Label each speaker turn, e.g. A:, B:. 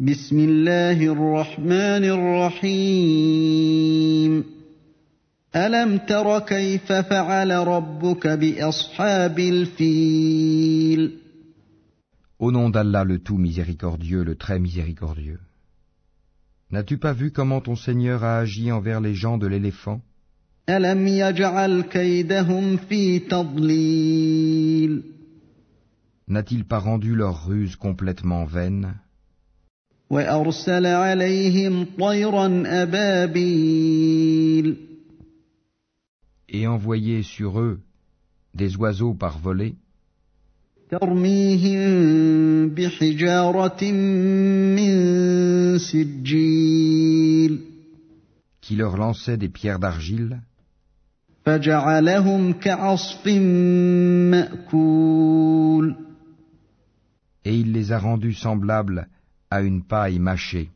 A: بسم الله الرحمن الرحيم ألم تر كيف فعل ربك بأصحاب الفيل
B: Au nom d'Allah le tout miséricordieux, le très miséricordieux. N'as-tu pas vu comment ton Seigneur a agi envers les gens de l'éléphant
A: ألم يجعل كيدهم في تضليل
B: N'a-t-il pas rendu leur ruse complètement vaine
A: وأرسل عليهم طيرا أبابيل
B: et envoyé sur eux des oiseaux par volée
A: ترميهم بحجارة من سجيل
B: qui leur lançaient des pierres d'argile
A: فجعلهم كعصف مأكول
B: et il les a rendus semblables à une paille mâchée